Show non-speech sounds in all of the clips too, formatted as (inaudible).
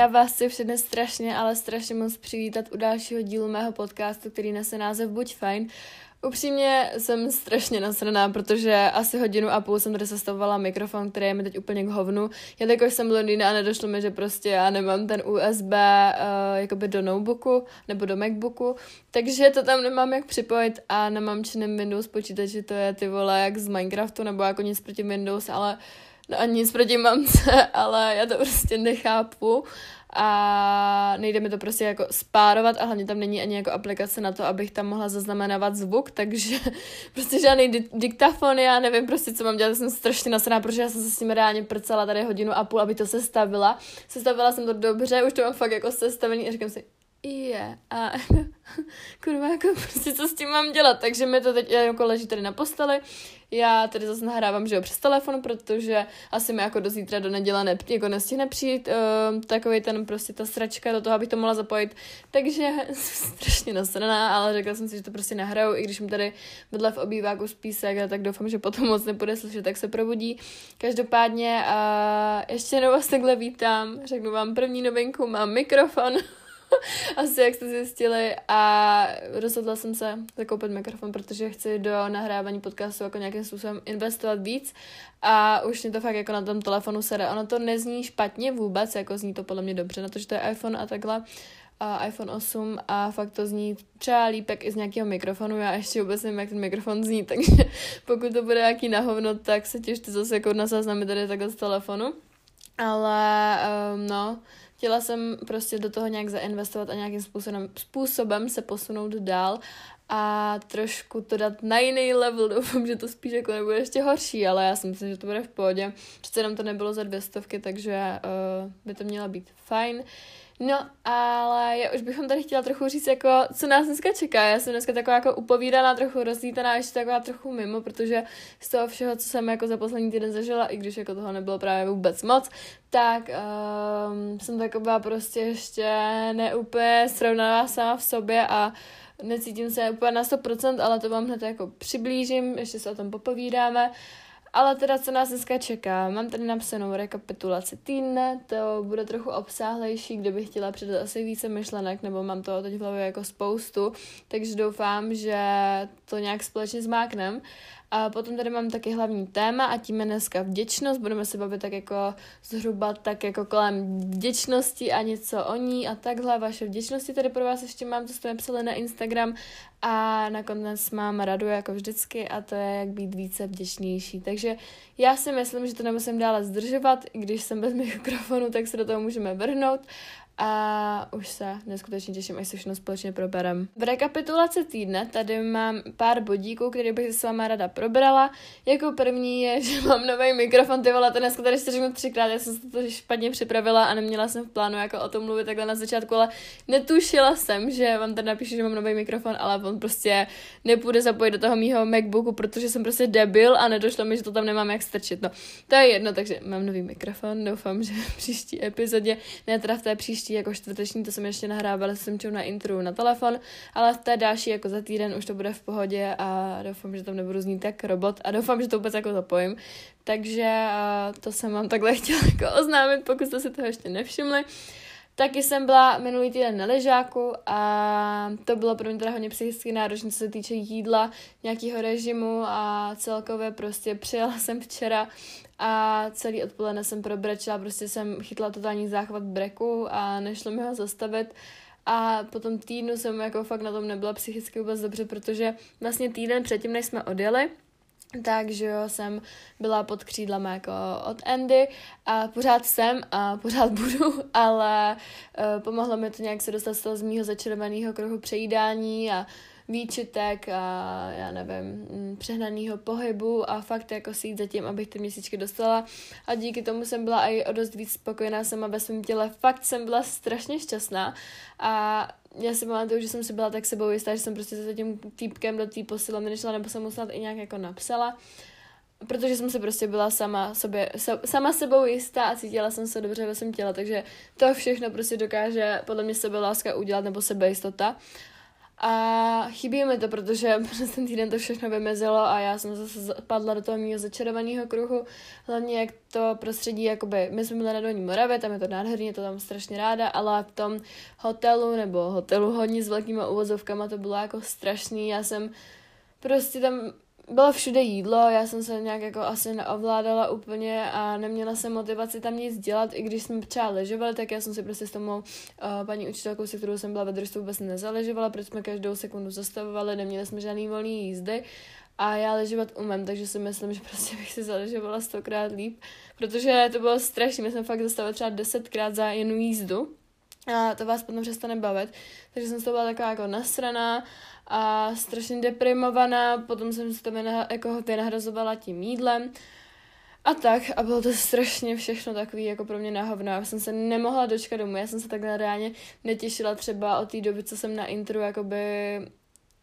Já vás chci všechny strašně, ale strašně moc přivítat u dalšího dílu mého podcastu, který nese název Buď fajn. Upřímně jsem strašně nasraná, protože asi hodinu a půl jsem tady sestavovala mikrofon, který je mi teď úplně k hovnu. Jelikož jsem Londýna a nedošlo mi, že prostě já nemám ten USB uh, eh, jakoby do notebooku nebo do Macbooku, takže to tam nemám jak připojit a nemám činem Windows počítači, to je ty vole jak z Minecraftu nebo jako nic proti Windows, ale no a nic proti mamce, (laughs) ale já to prostě nechápu a nejde mi to prostě jako spárovat a hlavně tam není ani jako aplikace na to, abych tam mohla zaznamenávat zvuk, takže (laughs) prostě žádný di- diktafon, já nevím prostě, co mám dělat, jsem strašně nasraná, protože já jsem se s tím reálně prcela tady hodinu a půl, aby to sestavila. Sestavila jsem to dobře, už to mám fakt jako sestavený a říkám si, je. A (laughs) kurva, jako prostě co s tím mám dělat, takže mi to teď jako leží tady na posteli. Já tady zase nahrávám, že jo, přes telefon, protože asi mi jako do zítra, do neděle ne, jako nestihne přijít uh, takový ten prostě ta sračka do toho, abych to mohla zapojit. Takže (laughs) jsem strašně nasraná, ale řekla jsem si, že to prostě nahraju, i když mi tady vedle v obýváku spí segra, tak doufám, že potom moc nebude slyšet, tak se probudí. Každopádně uh, ještě jednou vás takhle vítám, řeknu vám první novinku, mám mikrofon. (laughs) (laughs) asi jak jste zjistili a rozhodla jsem se zakoupit mikrofon, protože chci do nahrávání podcastu jako nějakým způsobem investovat víc a už mě to fakt jako na tom telefonu sere. Ono to nezní špatně vůbec, jako zní to podle mě dobře, na to, že to je iPhone a takhle a iPhone 8 a fakt to zní třeba lípek i z nějakého mikrofonu. Já ještě vůbec nevím, jak ten mikrofon zní, (laughs) takže pokud to bude nějaký nahovno, tak se těšte zase jako na záznamy tady takhle z telefonu. Ale um, no, chtěla jsem prostě do toho nějak zainvestovat a nějakým způsobem, způsobem se posunout dál a trošku to dát na jiný level. (laughs) Doufám, že to spíš jako nebude ještě horší, ale já si myslím, že to bude v pohodě. Přece jenom to nebylo za dvě stovky, takže uh, by to mělo být fajn. Uh, No, ale já už bychom tady chtěla trochu říct, jako, co nás dneska čeká. Já jsem dneska taková jako upovídaná, trochu rozlítaná, ještě taková trochu mimo, protože z toho všeho, co jsem jako za poslední týden zažila, i když jako toho nebylo právě vůbec moc, tak um, jsem taková prostě ještě neúplně srovnavá sama v sobě a necítím se úplně na 100%, ale to vám hned jako přiblížím, ještě se o tom popovídáme. Ale teda, co nás dneska čeká? Mám tady napsanou rekapitulaci týdne, to bude trochu obsáhlejší, kde bych chtěla přidat asi více myšlenek, nebo mám to teď v hlavě jako spoustu, takže doufám, že to nějak společně zmáknem. A potom tady mám taky hlavní téma a tím je dneska vděčnost. Budeme se bavit tak jako zhruba tak jako kolem vděčnosti a něco o ní a takhle. Vaše vděčnosti tady pro vás ještě mám, co jste napsali na Instagram a nakonec mám radu jako vždycky a to je, jak být více vděčnější. Takže já si myslím, že to nemusím dále zdržovat, i když jsem bez mikrofonu, tak se do toho můžeme vrhnout a už se neskutečně těším, až se všechno společně proberem. V rekapitulaci týdne tady mám pár bodíků, které bych s váma rada probrala. Jako první je, (laughs) že mám nový mikrofon, ty vole, to dneska tady ještě řeknu třikrát, já jsem se to špatně připravila a neměla jsem v plánu jako o tom mluvit takhle na začátku, ale netušila jsem, že vám tady napíšu, že mám nový mikrofon, ale on prostě nepůjde zapojit do toho mýho MacBooku, protože jsem prostě debil a nedošlo mi, že to tam nemám jak strčit. No, to je jedno, takže mám nový mikrofon, doufám, že v příští epizodě, ne teda v té příští příští jako čtvrteční, to jsem ještě nahrávala jsem čou na intro na telefon, ale v té další jako za týden už to bude v pohodě a doufám, že tam nebudu znít tak robot a doufám, že to vůbec jako zapojím. Takže to jsem vám takhle (laughs) chtěla jako oznámit, pokud jste si toho ještě nevšimli. Taky jsem byla minulý týden na ležáku a to bylo pro mě teda hodně psychicky náročné, co se týče jídla, nějakého režimu a celkově prostě přijela (laughs) jsem včera a celý odpoledne jsem probrečela, prostě jsem chytla totální záchvat breku a nešlo mi ho zastavit. A po tom týdnu jsem jako fakt na tom nebyla psychicky vůbec dobře, protože vlastně týden předtím, než jsme odjeli, takže jo, jsem byla pod křídlem jako od Andy a pořád jsem a pořád budu, (laughs) ale uh, pomohlo mi to nějak se dostat z toho z mýho začerveného kruhu přejídání a výčitek a já nevím, mm, přehnaného pohybu a fakt jako si jít za tím, abych ty měsíčky dostala a díky tomu jsem byla i o dost víc spokojená sama ve svém těle. Fakt jsem byla strašně šťastná a já si pamatuju, že jsem si byla tak sebou jistá, že jsem prostě se tím týpkem do té posilovny nešla, nebo jsem mu snad i nějak jako napsala protože jsem se prostě byla sama, sobě, sama sebou jistá a cítila jsem se dobře ve svém těle, takže to všechno prostě dokáže podle mě sebe láska udělat nebo sebejistota. A chybí mi to, protože (laughs) přes ten týden to všechno vymezilo a já jsem zase padla do toho mého začarovaného kruhu. Hlavně jak to prostředí, jakoby, my jsme byli na Dolní Moravě, tam je to nádherně, to tam strašně ráda, ale v tom hotelu, nebo hotelu hodně s velkýma uvozovkama, to bylo jako strašný. Já jsem prostě tam bylo všude jídlo, já jsem se nějak jako asi neovládala úplně a neměla jsem motivaci tam nic dělat, i když jsme třeba ležovali, tak já jsem si prostě s tomu uh, paní učitelkou, se kterou jsem byla ve družstvu, vůbec nezaležovala, protože jsme každou sekundu zastavovali, neměli jsme žádný volný jízdy a já ležovat umím, takže si myslím, že prostě bych si zaležovala stokrát líp, protože to bylo strašné, my jsme fakt zastavili třeba desetkrát za jednu jízdu a to vás potom přestane bavit, takže jsem z toho byla taková jako nasraná a strašně deprimovaná, potom jsem si to vyna, jako vynahrazovala tím jídlem a tak a bylo to strašně všechno takový jako pro mě nahovno. Já jsem se nemohla dočkat domů, já jsem se takhle reálně netěšila třeba od té doby, co jsem na intro jakoby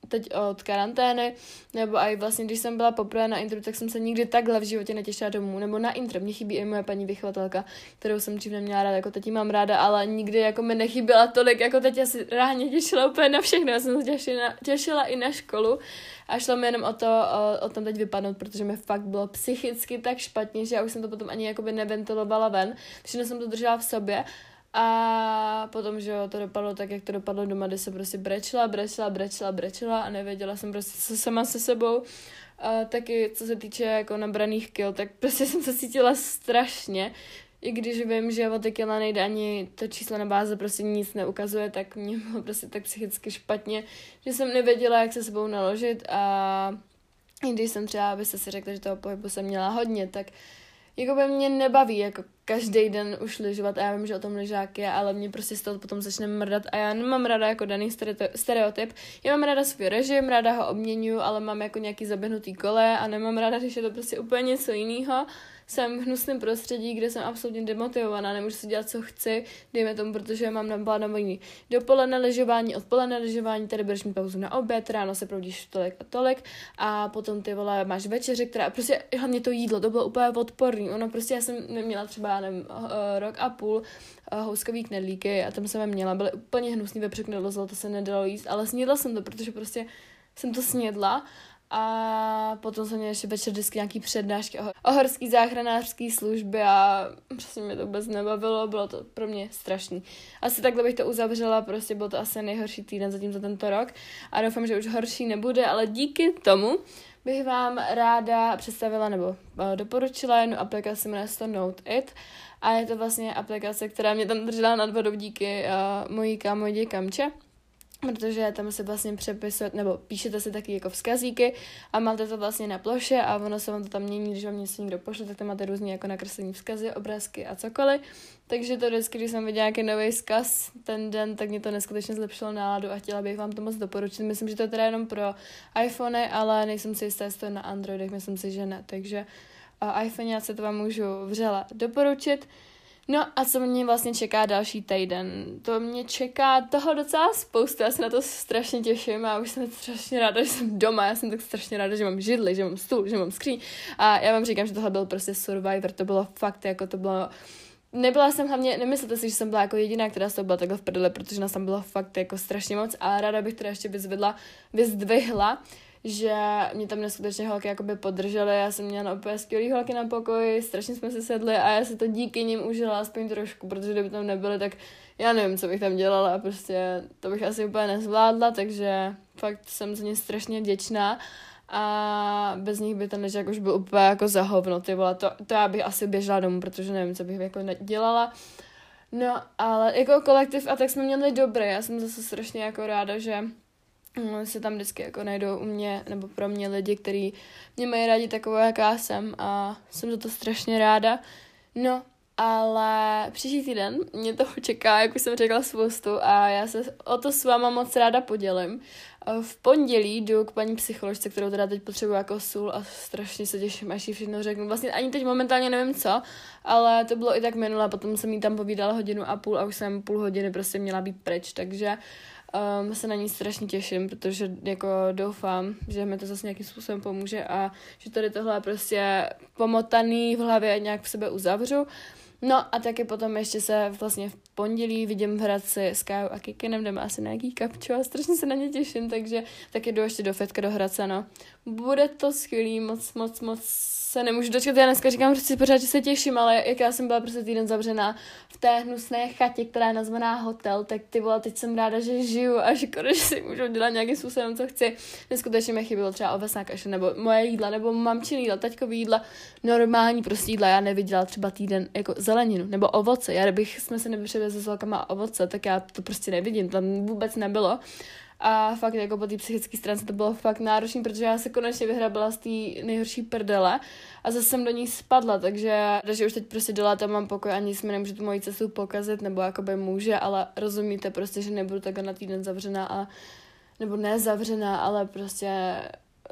teď od karantény, nebo i vlastně, když jsem byla poprvé na intro, tak jsem se nikdy takhle v životě netěšila domů, nebo na intro. Mně chybí i moje paní vychovatelka, kterou jsem dřív neměla ráda, jako teď mám ráda, ale nikdy jako mi nechyběla tolik, jako teď já si ráně těšila úplně na všechno. Já jsem se těšila, těšila i na školu a šlo mi jenom o to, o, o tom teď vypadnout, protože mi fakt bylo psychicky tak špatně, že já už jsem to potom ani jakoby neventilovala ven, všechno jsem to držela v sobě a potom, že jo, to dopadlo tak, jak to dopadlo doma, kde se prostě brečela, brečela, brečela, brečela a nevěděla jsem prostě co sama se sebou. A taky, co se týče jako nabraných kil, tak prostě jsem se cítila strašně. I když vím, že o ty kila nejde ani to číslo na báze prostě nic neukazuje, tak mě bylo prostě tak psychicky špatně, že jsem nevěděla, jak se sebou naložit a i když jsem třeba, abyste si řekli, že toho pohybu jsem měla hodně, tak jako by mě nebaví jako každý den už lyžovat a já vím, že o tom lyžák je, ale mě prostě z toho potom začne mrdat a já nemám ráda jako daný stereotyp. Já mám ráda svůj režim, ráda ho obměňuju, ale mám jako nějaký zaběhnutý kole a nemám ráda, když je to prostě úplně něco jiného jsem v hnusném prostředí, kde jsem absolutně demotivovaná, nemůžu si dělat, co chci, dejme tomu, protože mám naplánovaný dopoledne ležování, odpoledne ležování, tady budeš mít pauzu na oběd, ráno se proudíš tolik a tolik a potom ty vole máš večeři, která prostě hlavně to jídlo, to bylo úplně odporný, ono prostě já jsem neměla třeba, nevím, eh, rok a půl eh, houskový knedlíky a tam jsem je měla, byly úplně hnusný vepřek nedozlo, to se nedalo jíst, ale snědla jsem to, protože prostě jsem to snědla a potom jsem měla ještě večer vždycky nějaký přednášky o, horský záchranářský služby a prostě mě to vůbec nebavilo, bylo to pro mě strašný. Asi takhle bych to uzavřela, prostě byl to asi nejhorší týden zatím za tento rok a doufám, že už horší nebude, ale díky tomu bych vám ráda představila nebo uh, doporučila jednu aplikaci, jmenuje se to Note It a je to vlastně aplikace, která mě tam držela nad vodou díky uh, mojí kámodě Kamče protože tam se vlastně přepisuje, nebo píšete si taky jako vzkazíky a máte to vlastně na ploše a ono se vám to tam mění, když vám něco někdo pošle, tak tam máte různě jako nakreslení vzkazy, obrázky a cokoliv. Takže to vždycky, když jsem viděla nějaký nový vzkaz ten den, tak mě to neskutečně zlepšilo náladu a chtěla bych vám to moc doporučit. Myslím, že to je teda jenom pro iPhony, ale nejsem si jistá, jestli to je na Androidech, myslím si, že ne. Takže iPhone já se to vám můžu vřela doporučit. No a co mě vlastně čeká další týden? To mě čeká toho docela spoustu, já se na to strašně těším a už jsem strašně ráda, že jsem doma, já jsem tak strašně ráda, že mám židli, že mám stůl, že mám skříň a já vám říkám, že tohle byl prostě Survivor, to bylo fakt, jako to bylo Nebyla jsem hlavně, nemyslete si, že jsem byla jako jediná, která toho byla takhle v prdele, protože nás tam bylo fakt jako strašně moc a ráda bych teda ještě vyzvedla, vyzdvihla, že mě tam neskutečně holky jakoby podržely, já jsem měla úplně skvělý holky na pokoji, strašně jsme se sedli a já si to díky nim užila aspoň trošku, protože kdyby tam nebyly, tak já nevím, co bych tam dělala a prostě to bych asi úplně nezvládla, takže fakt jsem za ně strašně vděčná a bez nich by ten ležák už byl úplně jako za hovno, ty vole, to, to já bych asi běžela domů, protože nevím, co bych jako dělala. No, ale jako kolektiv a tak jsme měli dobré, já jsem zase strašně jako ráda, že se tam vždycky jako najdou u mě, nebo pro mě lidi, kteří mě mají rádi takovou, jaká jsem a jsem za to strašně ráda. No, ale příští týden mě toho čeká, jak už jsem řekla, spoustu a já se o to s váma moc ráda podělím. V pondělí jdu k paní psycholožce, kterou teda teď potřebuji jako sůl a strašně se těším, až jí všechno řeknu. Vlastně ani teď momentálně nevím co, ale to bylo i tak minule, potom jsem jí tam povídala hodinu a půl a už jsem půl hodiny prostě měla být pryč, takže uh, um, se na ní strašně těším, protože jako doufám, že mi to zase nějakým způsobem pomůže a že tady tohle prostě pomotaný v hlavě nějak v sebe uzavřu. No a taky potom ještě se vlastně v pondělí vidím v Hradci s Kájou a Kikinem, jdeme asi na nějaký kapčo a strašně se na ně těším, takže taky jdu ještě do Fetka do Hradce, no. Bude to skvělý, moc, moc, moc se nemůžu dočkat. Já dneska říkám prostě pořád, že se těším, ale jak já jsem byla prostě týden zavřená v té hnusné chatě, která je nazvaná hotel, tak ty vole, teď jsem ráda, že žiju a že konečně si můžu dělat nějakým způsobem, co chci. Neskutečně mi chybělo třeba ovesná kaše, nebo moje jídla, nebo mamčiny jídla, taťkový jídla, normální prostě jídla. Já neviděla třeba týden jako zeleninu nebo ovoce. Já kdybych jsme se nepřivezli s velkama ovoce, tak já to prostě nevidím, tam vůbec nebylo. A fakt jako po té psychické stránce to bylo fakt náročné, protože já se konečně vyhrabila z té nejhorší prdele a zase jsem do ní spadla, takže, takže už teď prostě do léta mám pokoj, ani si mi nemůže tu moji cestu pokazit, nebo jakoby může, ale rozumíte prostě, že nebudu takhle na týden zavřená a nebo ne zavřená, ale prostě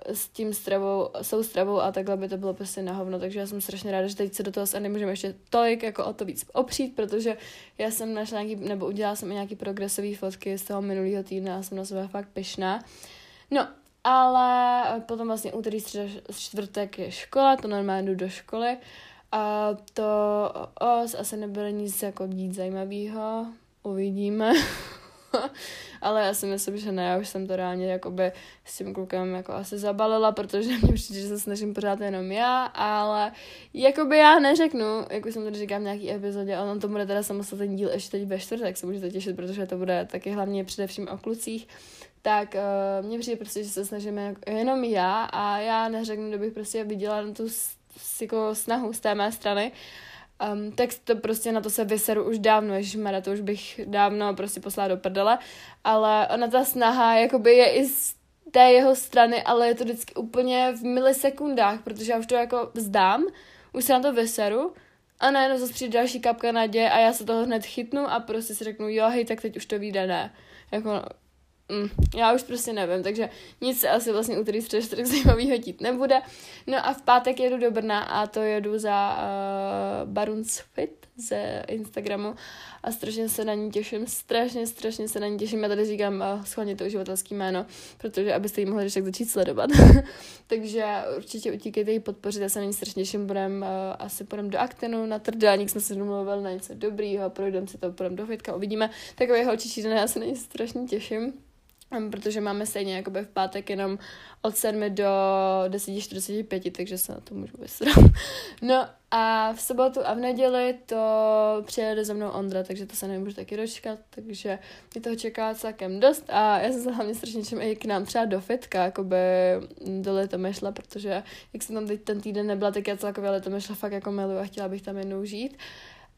s tím stravou, s stravou a takhle by to bylo prostě na hovno, takže já jsem strašně ráda, že teď se do toho a nemůžeme ještě tolik jako o to víc opřít, protože já jsem našla nějaký, nebo udělala jsem i nějaký progresový fotky z toho minulého týdne a jsem na sebe fakt pyšná. No, ale potom vlastně úterý, středa, čtvrtek je škola, to normálně jdu do školy a to os asi nebude nic jako dít zajímavého, uvidíme. (laughs) (laughs) ale já si myslím, že ne, já už jsem to reálně jakoby s tím klukem jako asi zabalila, protože (laughs) mě přijde, že se snažím pořád jenom já, ale jakoby já neřeknu, jako jsem tady říkám v nějaký epizodě, ono to bude teda samostatný díl ještě teď ve čtvrtek, se můžete těšit, protože to bude taky hlavně především o klucích, tak uh, mně přijde prostě, že se snažíme jenom já a já neřeknu, kdybych prostě viděla na tu jako snahu z té mé strany, Um, tak to prostě na to se vyseru už dávno, ježišmarja, to už bych dávno prostě poslala do prdele, ale ona ta snaha jakoby je i z té jeho strany, ale je to vždycky úplně v milisekundách, protože já už to jako vzdám, už se na to vyseru a najednou zase přijde další kapka nadě a já se toho hned chytnu a prostě si řeknu, jo, hej, tak teď už to vyjde, ne. Jako, Mm, já už prostě nevím, takže nic se asi vlastně úterý střed čtvrtek zajímavý dít nebude. No a v pátek jedu do Brna a to jedu za uh, Baruns Fit ze Instagramu a strašně se na ní těším, strašně, strašně se na ní těším. Já tady říkám uh, schválně to uživatelské jméno, protože abyste ji mohli tak začít sledovat. (laughs) takže určitě utíkejte ji podpořit, já se na ní strašně těším, budem, uh, asi půjdem do Aktenu, na Trdelník jsme se domluvili na něco dobrýho, projdeme si to, půjdeme do fitka, uvidíme. Takový holčičí den, já se na ní strašně těším protože máme stejně jakoby v pátek jenom od 7 do 10.45, takže se na to můžu vysrat. (laughs) No a v sobotu a v neděli to přijede za mnou Ondra, takže to se nemůžu taky dočkat, takže mě toho čeká celkem dost a já jsem se hlavně strašně čím i k nám třeba do fitka, jakoby do Litomešla, protože jak jsem tam teď ten týden nebyla, tak já celkově Litomešla fakt jako miluji a chtěla bych tam jednou žít.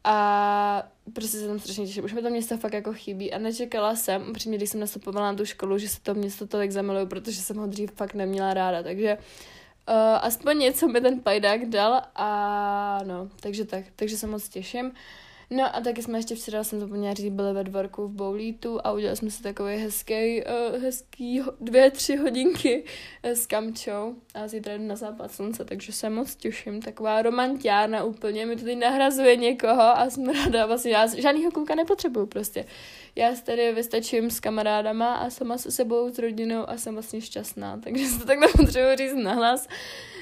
A prostě se tam strašně těším. Už mi to město fakt jako chybí a nečekala jsem, upřímně, když jsem nastupovala na tu školu, že se to město tolik zamiluju, protože jsem ho dřív fakt neměla ráda, takže uh, aspoň něco mi ten pajdák dal a no, takže tak, takže se moc těším. No a taky jsme ještě včera, jsem zapomněla říct, byli ve dvorku v Boulítu a udělali jsme si takový hezký, uh, hezký dvě, tři hodinky uh, s kamčou a zítra jdu na západ slunce, takže se moc těším. Taková romantiárna úplně, mi to teď nahrazuje někoho a jsem ráda, vlastně já žádnýho kluka nepotřebuju prostě. Já se tady vystačím s kamarádama a sama se sebou, s rodinou a jsem vlastně šťastná, (laughs) takže se to tak nepotřebuji říct nahlas.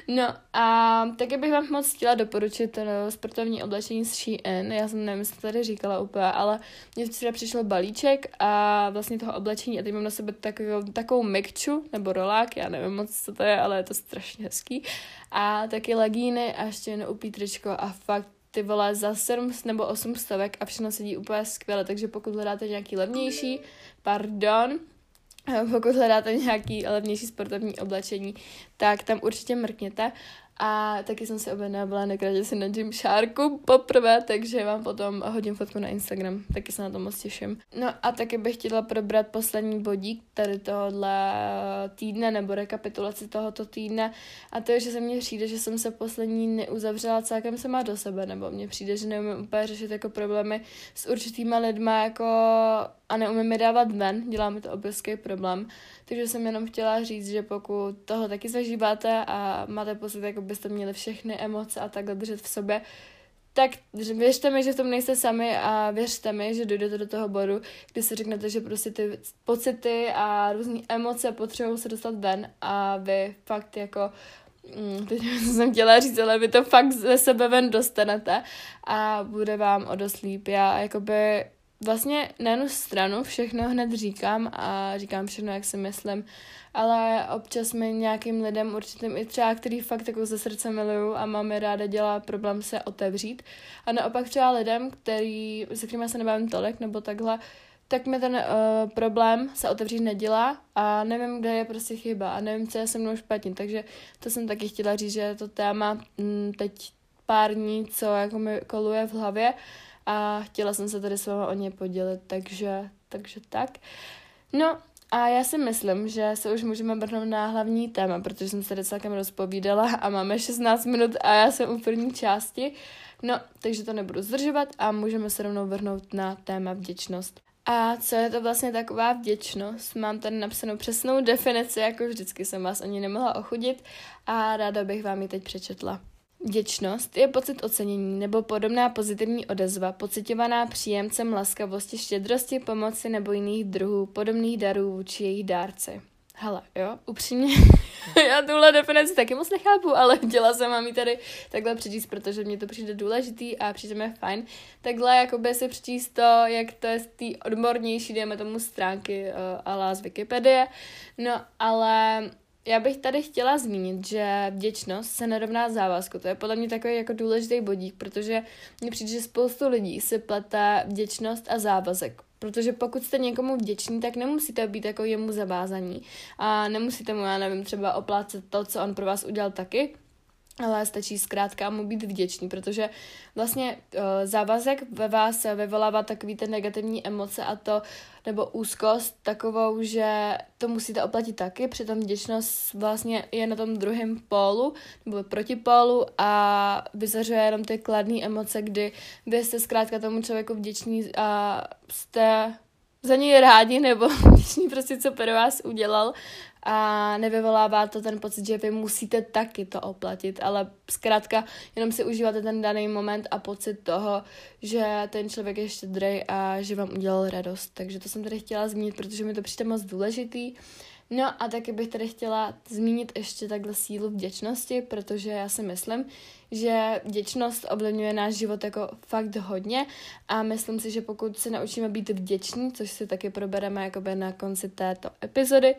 No a taky bych vám moc chtěla doporučit no, sportovní oblečení z Shein. Já jsem nevím, jestli to tady říkala úplně, ale mně včera přišel balíček a vlastně toho oblečení a teď mám na sebe takovou, takovou mikču nebo rolák, já nevím moc, co to je, ale je to strašně hezký. A taky legíny a ještě jen upítričko a fakt ty vole za 7 nebo 8 stovek a všechno sedí úplně skvěle, takže pokud hledáte nějaký levnější, pardon, (laughs) pokud hledáte nějaký levnější sportovní oblečení, tak tam určitě mrkněte. A taky jsem si objednala byla nekratě si na Gymsharku poprvé, takže vám potom hodím fotku na Instagram, taky se na to moc těším. No a taky bych chtěla probrat poslední bodík tady tohohle týdne nebo rekapitulaci tohoto týdne a to je, že se mně přijde, že jsem se poslední neuzavřela celkem sama do sebe, nebo mně přijde, že neumím úplně řešit jako problémy s určitýma lidma jako a neumím je dávat ven, dělá mi to obrovský problém. Takže jsem jenom chtěla říct, že pokud toho taky zažíváte a máte pocit, jako byste měli všechny emoce a takhle držet v sobě, tak věřte mi, že v tom nejste sami a věřte mi, že dojdete do toho bodu, kdy si řeknete, že prostě ty pocity a různé emoce potřebují se dostat ven a vy fakt jako mm, teď jsem chtěla říct, ale vy to fakt ze sebe ven dostanete a bude vám o dost líp. Já jakoby vlastně na jednu stranu všechno hned říkám a říkám všechno, jak si myslím, ale občas mi nějakým lidem určitým i třeba, který fakt jako ze srdce miluju a mám je ráda, dělá problém se otevřít. A naopak třeba lidem, který, se kterými se nebavím tolik nebo takhle, tak mi ten uh, problém se otevřít nedělá a nevím, kde je prostě chyba a nevím, co je se mnou špatně, takže to jsem taky chtěla říct, že to téma m, mm, teď pár dní, co jako mi koluje v hlavě a chtěla jsem se tady s váma o ně podělit, takže, takže tak. No a já si myslím, že se už můžeme vrhnout na hlavní téma, protože jsem se tady celkem rozpovídala a máme 16 minut a já jsem u první části. No, takže to nebudu zdržovat a můžeme se rovnou vrhnout na téma vděčnost. A co je to vlastně taková vděčnost? Mám tady napsanou přesnou definici, jako vždycky jsem vás ani nemohla ochudit a ráda bych vám ji teď přečetla. Vděčnost je pocit ocenění nebo podobná pozitivní odezva, pocitovaná příjemcem laskavosti, štědrosti, pomoci nebo jiných druhů podobných darů vůči jejich dárci. Hele, jo, upřímně, (laughs) já tuhle definici taky moc nechápu, ale (laughs) chtěla jsem vám ji tady takhle přečíst, protože mně to přijde důležitý a přijde mi fajn. Takhle jakoby si přečíst to, jak to je z té odbornější, dejme tomu stránky uh, ala z Wikipedie. No, ale já bych tady chtěla zmínit, že vděčnost se nerovná závazku. To je podle mě takový jako důležitý bodík, protože mně přijde, že spoustu lidí si plete vděčnost a závazek. Protože pokud jste někomu vděční, tak nemusíte být jako jemu zavázaní. A nemusíte mu, já nevím, třeba oplácet to, co on pro vás udělal taky, ale stačí zkrátka mu být vděčný, protože vlastně uh, závazek ve vás vyvolává takový ten negativní emoce a to, nebo úzkost takovou, že to musíte oplatit taky, přitom vděčnost vlastně je na tom druhém pólu, nebo protipólu a vyzařuje jenom ty kladné emoce, kdy vy jste zkrátka tomu člověku vděční a jste za něj rádi, nebo (laughs) vděční prostě, co pro vás udělal a nevyvolává to ten pocit, že vy musíte taky to oplatit, ale zkrátka jenom si užíváte ten daný moment a pocit toho, že ten člověk je štědrý a že vám udělal radost. Takže to jsem tady chtěla zmínit, protože mi to přijde moc důležitý. No a taky bych tady chtěla zmínit ještě takhle sílu vděčnosti, protože já si myslím, že vděčnost ovlivňuje náš život jako fakt hodně a myslím si, že pokud se naučíme být vděční, což si taky probereme jakoby na konci této epizody,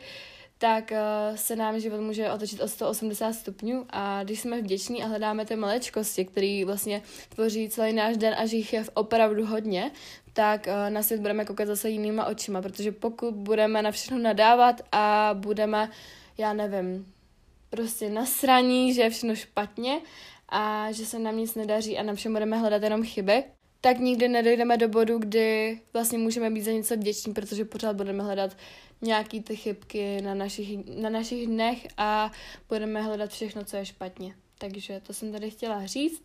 tak uh, se nám život může otočit o 180 stupňů. A když jsme vděční a hledáme ty malečkosti, které vlastně tvoří celý náš den a že jich je opravdu hodně, tak uh, na svět budeme koukat zase jinýma očima, protože pokud budeme na všechno nadávat a budeme, já nevím, prostě nasraní, že je všechno špatně a že se nám nic nedaří a na všem budeme hledat jenom chyby, tak nikdy nedojdeme do bodu, kdy vlastně můžeme být za něco vděční, protože pořád budeme hledat nějaký ty chybky na našich, na našich dnech a budeme hledat všechno, co je špatně. Takže to jsem tady chtěla říct.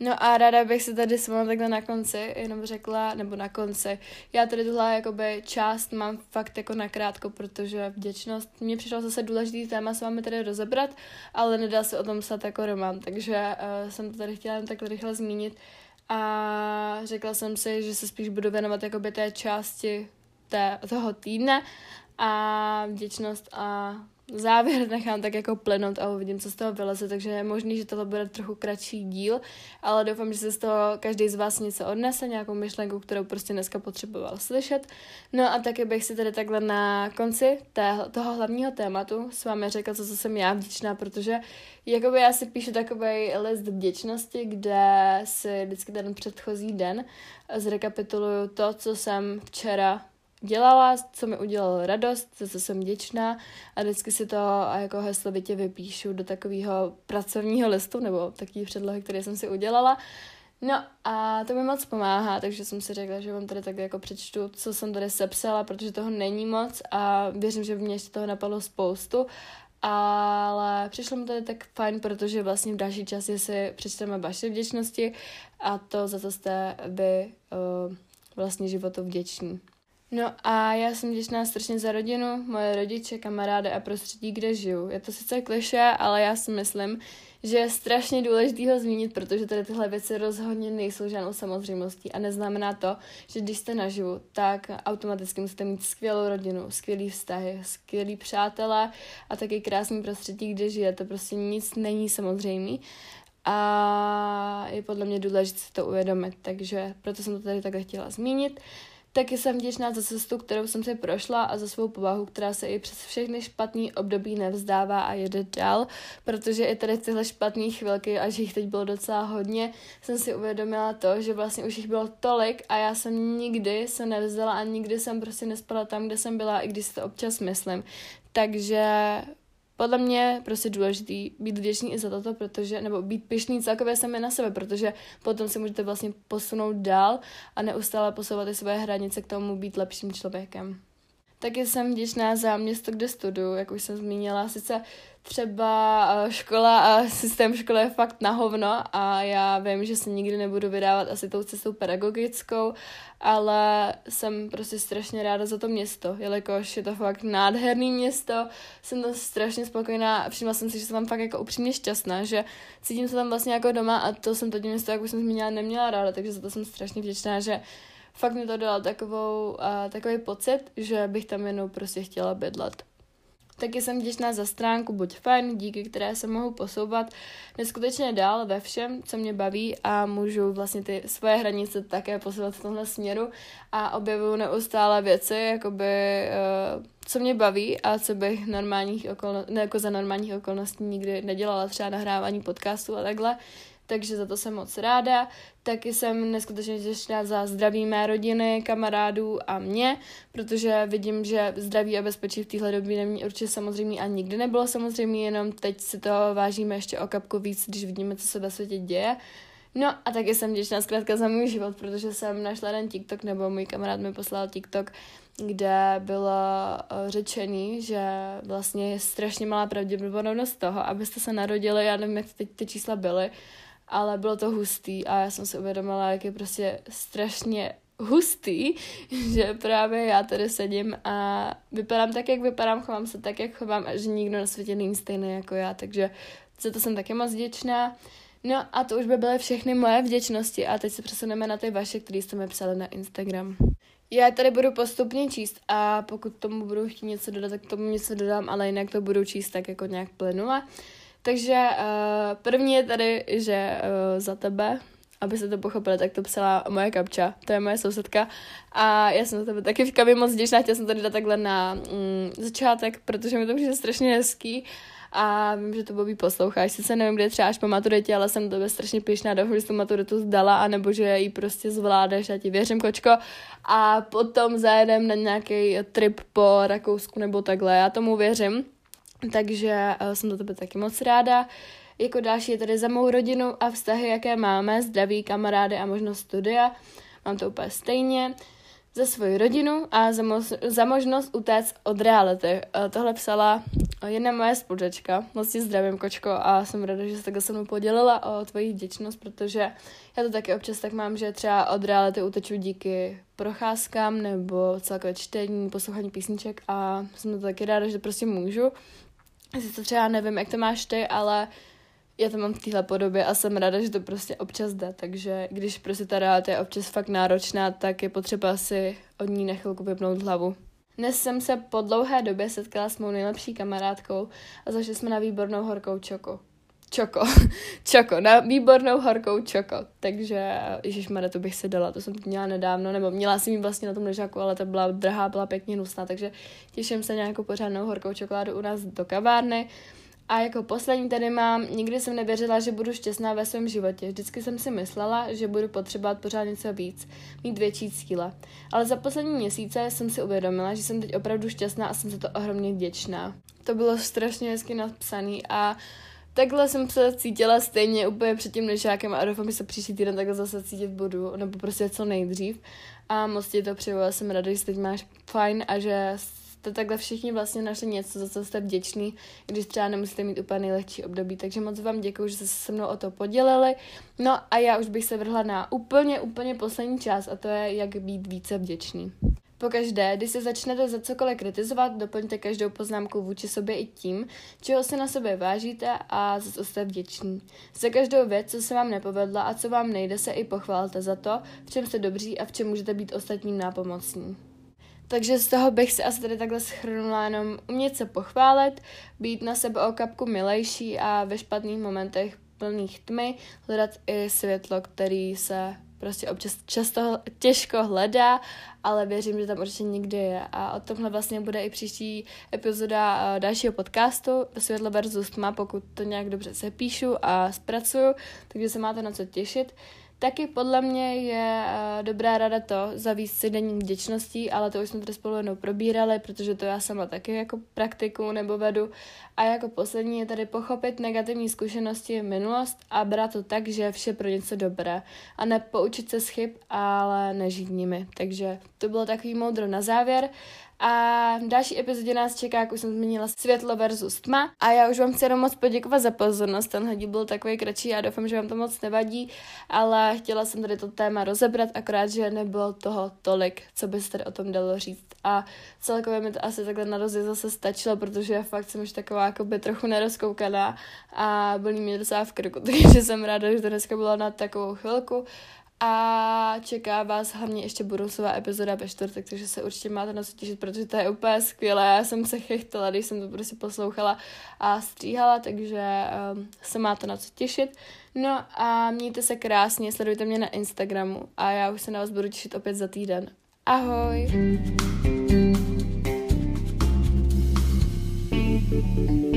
No a ráda bych se tady s vámi takhle na konci jenom řekla, nebo na konci, já tady tuhle jakoby část mám fakt jako nakrátko, protože vděčnost, mně přišlo zase důležitý téma s vámi tady rozebrat, ale nedá se o tom psat jako román, takže uh, jsem to tady chtěla jen takhle rychle zmínit. A řekla jsem si, že se spíš budu věnovat jakoby té části té, toho týdne a vděčnost a závěr nechám tak jako plynout a uvidím, co z toho vyleze, takže je možný, že tohle bude trochu kratší díl, ale doufám, že se z toho každý z vás něco odnese, nějakou myšlenku, kterou prostě dneska potřeboval slyšet. No a taky bych si tady takhle na konci toho hlavního tématu s vámi řekla, co, co jsem já vděčná, protože jakoby já si píšu takový list vděčnosti, kde si vždycky ten předchozí den zrekapituluju to, co jsem včera dělala, co mi udělalo radost, za co jsem vděčná a vždycky si to jako heslovitě vypíšu do takového pracovního listu nebo takové předlohy, které jsem si udělala. No a to mi moc pomáhá, takže jsem si řekla, že vám tady tak jako přečtu, co jsem tady sepsala, protože toho není moc a věřím, že by mě ještě toho napadlo spoustu. Ale přišlo mi tady tak fajn, protože vlastně v další části si přečteme vaše vděčnosti a to, za co jste vy uh, vlastně životu vděční. No a já jsem vděčná strašně za rodinu, moje rodiče, kamarády a prostředí, kde žiju. Je to sice kliše, ale já si myslím, že je strašně důležité ho zmínit, protože tady tyhle věci rozhodně nejsou žádnou samozřejmostí a neznamená to, že když jste naživu, tak automaticky musíte mít skvělou rodinu, skvělý vztahy, skvělý přátelé a taky krásný prostředí, kde žijete. Prostě nic není samozřejmý a je podle mě důležité si to uvědomit, takže proto jsem to tady takhle chtěla zmínit. Taky jsem vděčná za cestu, kterou jsem si prošla a za svou povahu, která se i přes všechny špatný období nevzdává a jede dál, protože i tady tyhle špatné chvilky, a že jich teď bylo docela hodně, jsem si uvědomila to, že vlastně už jich bylo tolik a já jsem nikdy se nevzdala a nikdy jsem prostě nespala tam, kde jsem byla, i když si to občas myslím. Takže podle mě prostě důležitý být vděčný i za toto, protože, nebo být pišný celkově sami na sebe, protože potom si můžete vlastně posunout dál a neustále posouvat i své hranice k tomu být lepším člověkem. Taky jsem vděčná za město, kde studuju, jak už jsem zmínila. Sice třeba eh, škola a systém školy je fakt na hovno a já vím, že se nikdy nebudu vydávat asi tou cestou pedagogickou, ale jsem prostě strašně ráda za to město, jelikož je to fakt nádherný město, jsem tam strašně spokojená a všimla jsem si, že jsem tam fakt jako upřímně šťastná, že cítím se tam vlastně jako doma a to jsem to město, jak už jsem zmínila, neměla ráda, takže za to jsem strašně vděčná, že fakt mi to dalo takovou, uh, takový pocit, že bych tam jenom prostě chtěla bydlet. Taky jsem vděčná za stránku Buď fajn, díky které se mohu posouvat neskutečně dál ve všem, co mě baví a můžu vlastně ty svoje hranice také posouvat v tomhle směru a objevuju neustále věci, jakoby, uh, co mě baví a co bych normálních okolností, ne jako za normálních okolností nikdy nedělala, třeba nahrávání podcastu a takhle, takže za to jsem moc ráda. Taky jsem neskutečně těšná za zdraví mé rodiny, kamarádů a mě, protože vidím, že zdraví a bezpečí v téhle době není určitě samozřejmě a nikdy nebylo samozřejmě, jenom teď si to vážíme ještě o kapku víc, když vidíme, co se ve světě děje. No a taky jsem vděčná zkrátka za můj život, protože jsem našla ten TikTok, nebo můj kamarád mi poslal TikTok, kde bylo eh, řečený, že vlastně je strašně malá pravděpodobnost toho, abyste se narodili, já nevím, jak teď ty čísla byly, ale bylo to hustý a já jsem si uvědomila, jak je prostě strašně hustý, (laughs) že právě já tady sedím a vypadám tak, jak vypadám, chovám se tak, jak chovám a že nikdo na světě není stejný jako já, takže za to jsem taky moc vděčná. No a to už by byly všechny moje vděčnosti a teď se přesuneme na ty vaše, které jste mi psali na Instagram. Já tady budu postupně číst a pokud tomu budu chtít něco dodat, tak tomu něco dodám, ale jinak to budu číst tak jako nějak plynule. Takže uh, první je tady, že uh, za tebe, aby se to pochopili, tak to psala moje kapča, to je moje sousedka a já jsem za tebe taky v moc vděčná, chtěla jsem to dát takhle na mm, začátek, protože mi to přijde strašně hezký a vím, že to Bobby posloucháš, sice nevím, kde třeba až po maturitě, ale jsem tebe strašně pišná, doufám, že jsi tu maturitu zdala, anebo že ji prostě zvládáš, já ti věřím, kočko. A potom zajedem na nějaký trip po Rakousku nebo takhle, já tomu věřím. Takže uh, jsem za tebe taky moc ráda. Jako další je tady za mou rodinu a vztahy, jaké máme, zdraví, kamarády a možnost studia. Mám to úplně stejně. Za svoji rodinu a za, mo- za možnost utéct od reality. Uh, tohle psala jedna moje spolužečka. Moc ti zdravím, kočko, a jsem ráda, že se takhle se mnou podělila o tvoji vděčnost, protože já to taky občas tak mám, že třeba od reality uteču díky procházkám nebo celkové čtení, poslouchání písniček a jsem to taky ráda, že prostě můžu. Sice třeba nevím, jak to máš ty, ale já to mám v téhle podobě a jsem ráda, že to prostě občas jde, takže když prostě ta realita je občas fakt náročná, tak je potřeba si od ní na chvilku vypnout hlavu. Dnes jsem se po dlouhé době setkala s mou nejlepší kamarádkou a zašli jsme na výbornou horkou čoko. Čoko. (laughs) čoko. Na výbornou horkou čoko. Takže, Ježíš to bych si dala, to jsem měla nedávno, nebo měla jsem ji vlastně na tom ležáku, ale ta byla drahá, byla pěkně nusná, takže těším se nějakou pořádnou horkou čokoládu u nás do kavárny. A jako poslední tady mám, nikdy jsem nevěřila, že budu šťastná ve svém životě. Vždycky jsem si myslela, že budu potřebovat pořád něco víc, mít větší cíle. Ale za poslední měsíce jsem si uvědomila, že jsem teď opravdu šťastná a jsem za to ohromně vděčná. To bylo strašně hezky napsaný a takhle jsem se cítila stejně úplně před tím nežákem a doufám, že se příští týden takhle zase cítit budu, nebo prostě co nejdřív. A moc ti to přeju, jsem ráda, že teď máš fajn a že jste takhle všichni vlastně našli něco, za co jste vděční, když třeba nemusíte mít úplně nejlehčí období. Takže moc vám děkuji, že jste se se mnou o to podělili. No a já už bych se vrhla na úplně, úplně poslední část a to je, jak být více vděčný. Pokaždé, když se začnete za cokoliv kritizovat, doplňte každou poznámku vůči sobě i tím, čeho si na sobě vážíte a za co jste vděční. Za každou věc, co se vám nepovedla a co vám nejde, se i pochválte za to, v čem jste dobří a v čem můžete být ostatním nápomocní. Takže z toho bych si asi tady takhle schrnula jenom umět se pochválit, být na sebe o kapku milejší a ve špatných momentech plných tmy hledat i světlo, který se prostě občas často těžko hledá, ale věřím, že tam určitě někde je. A o tomhle vlastně bude i příští epizoda eh, dalšího podcastu Světlo versus tma, pokud to nějak dobře sepíšu a zpracuju, takže se máte na co těšit. Taky podle mě je uh, dobrá rada to zavíst si denní vděčností, ale to už jsme tady spolu jednou probírali, protože to já sama taky jako praktiku nebo vedu. A jako poslední je tady pochopit negativní zkušenosti v minulost a brát to tak, že vše pro něco dobré. A nepoučit se z chyb, ale nežít nimi. Takže to bylo takový moudro na závěr. A v další epizodě nás čeká, jak už jsem zmínila, světlo versus tma. A já už vám chci jenom moc poděkovat za pozornost. Tenhle díl byl takový kratší, já doufám, že vám to moc nevadí, ale chtěla jsem tady to téma rozebrat, akorát, že nebylo toho tolik, co by se tady o tom dalo říct. A celkově mi to asi takhle na rozjezd zase stačilo, protože já fakt jsem už taková jako by trochu nerozkoukaná a bolí mě docela v krku, (laughs) takže jsem ráda, že to dneska byla na takovou chvilku a čeká vás hlavně ještě budoucová epizoda ve čtvrtek, takže se určitě máte na co těšit, protože to je úplně skvělé. Já jsem se chechtala, když jsem to prostě poslouchala a stříhala, takže um, se máte na co těšit. No a mějte se krásně, sledujte mě na Instagramu a já už se na vás budu těšit opět za týden. Ahoj! thank you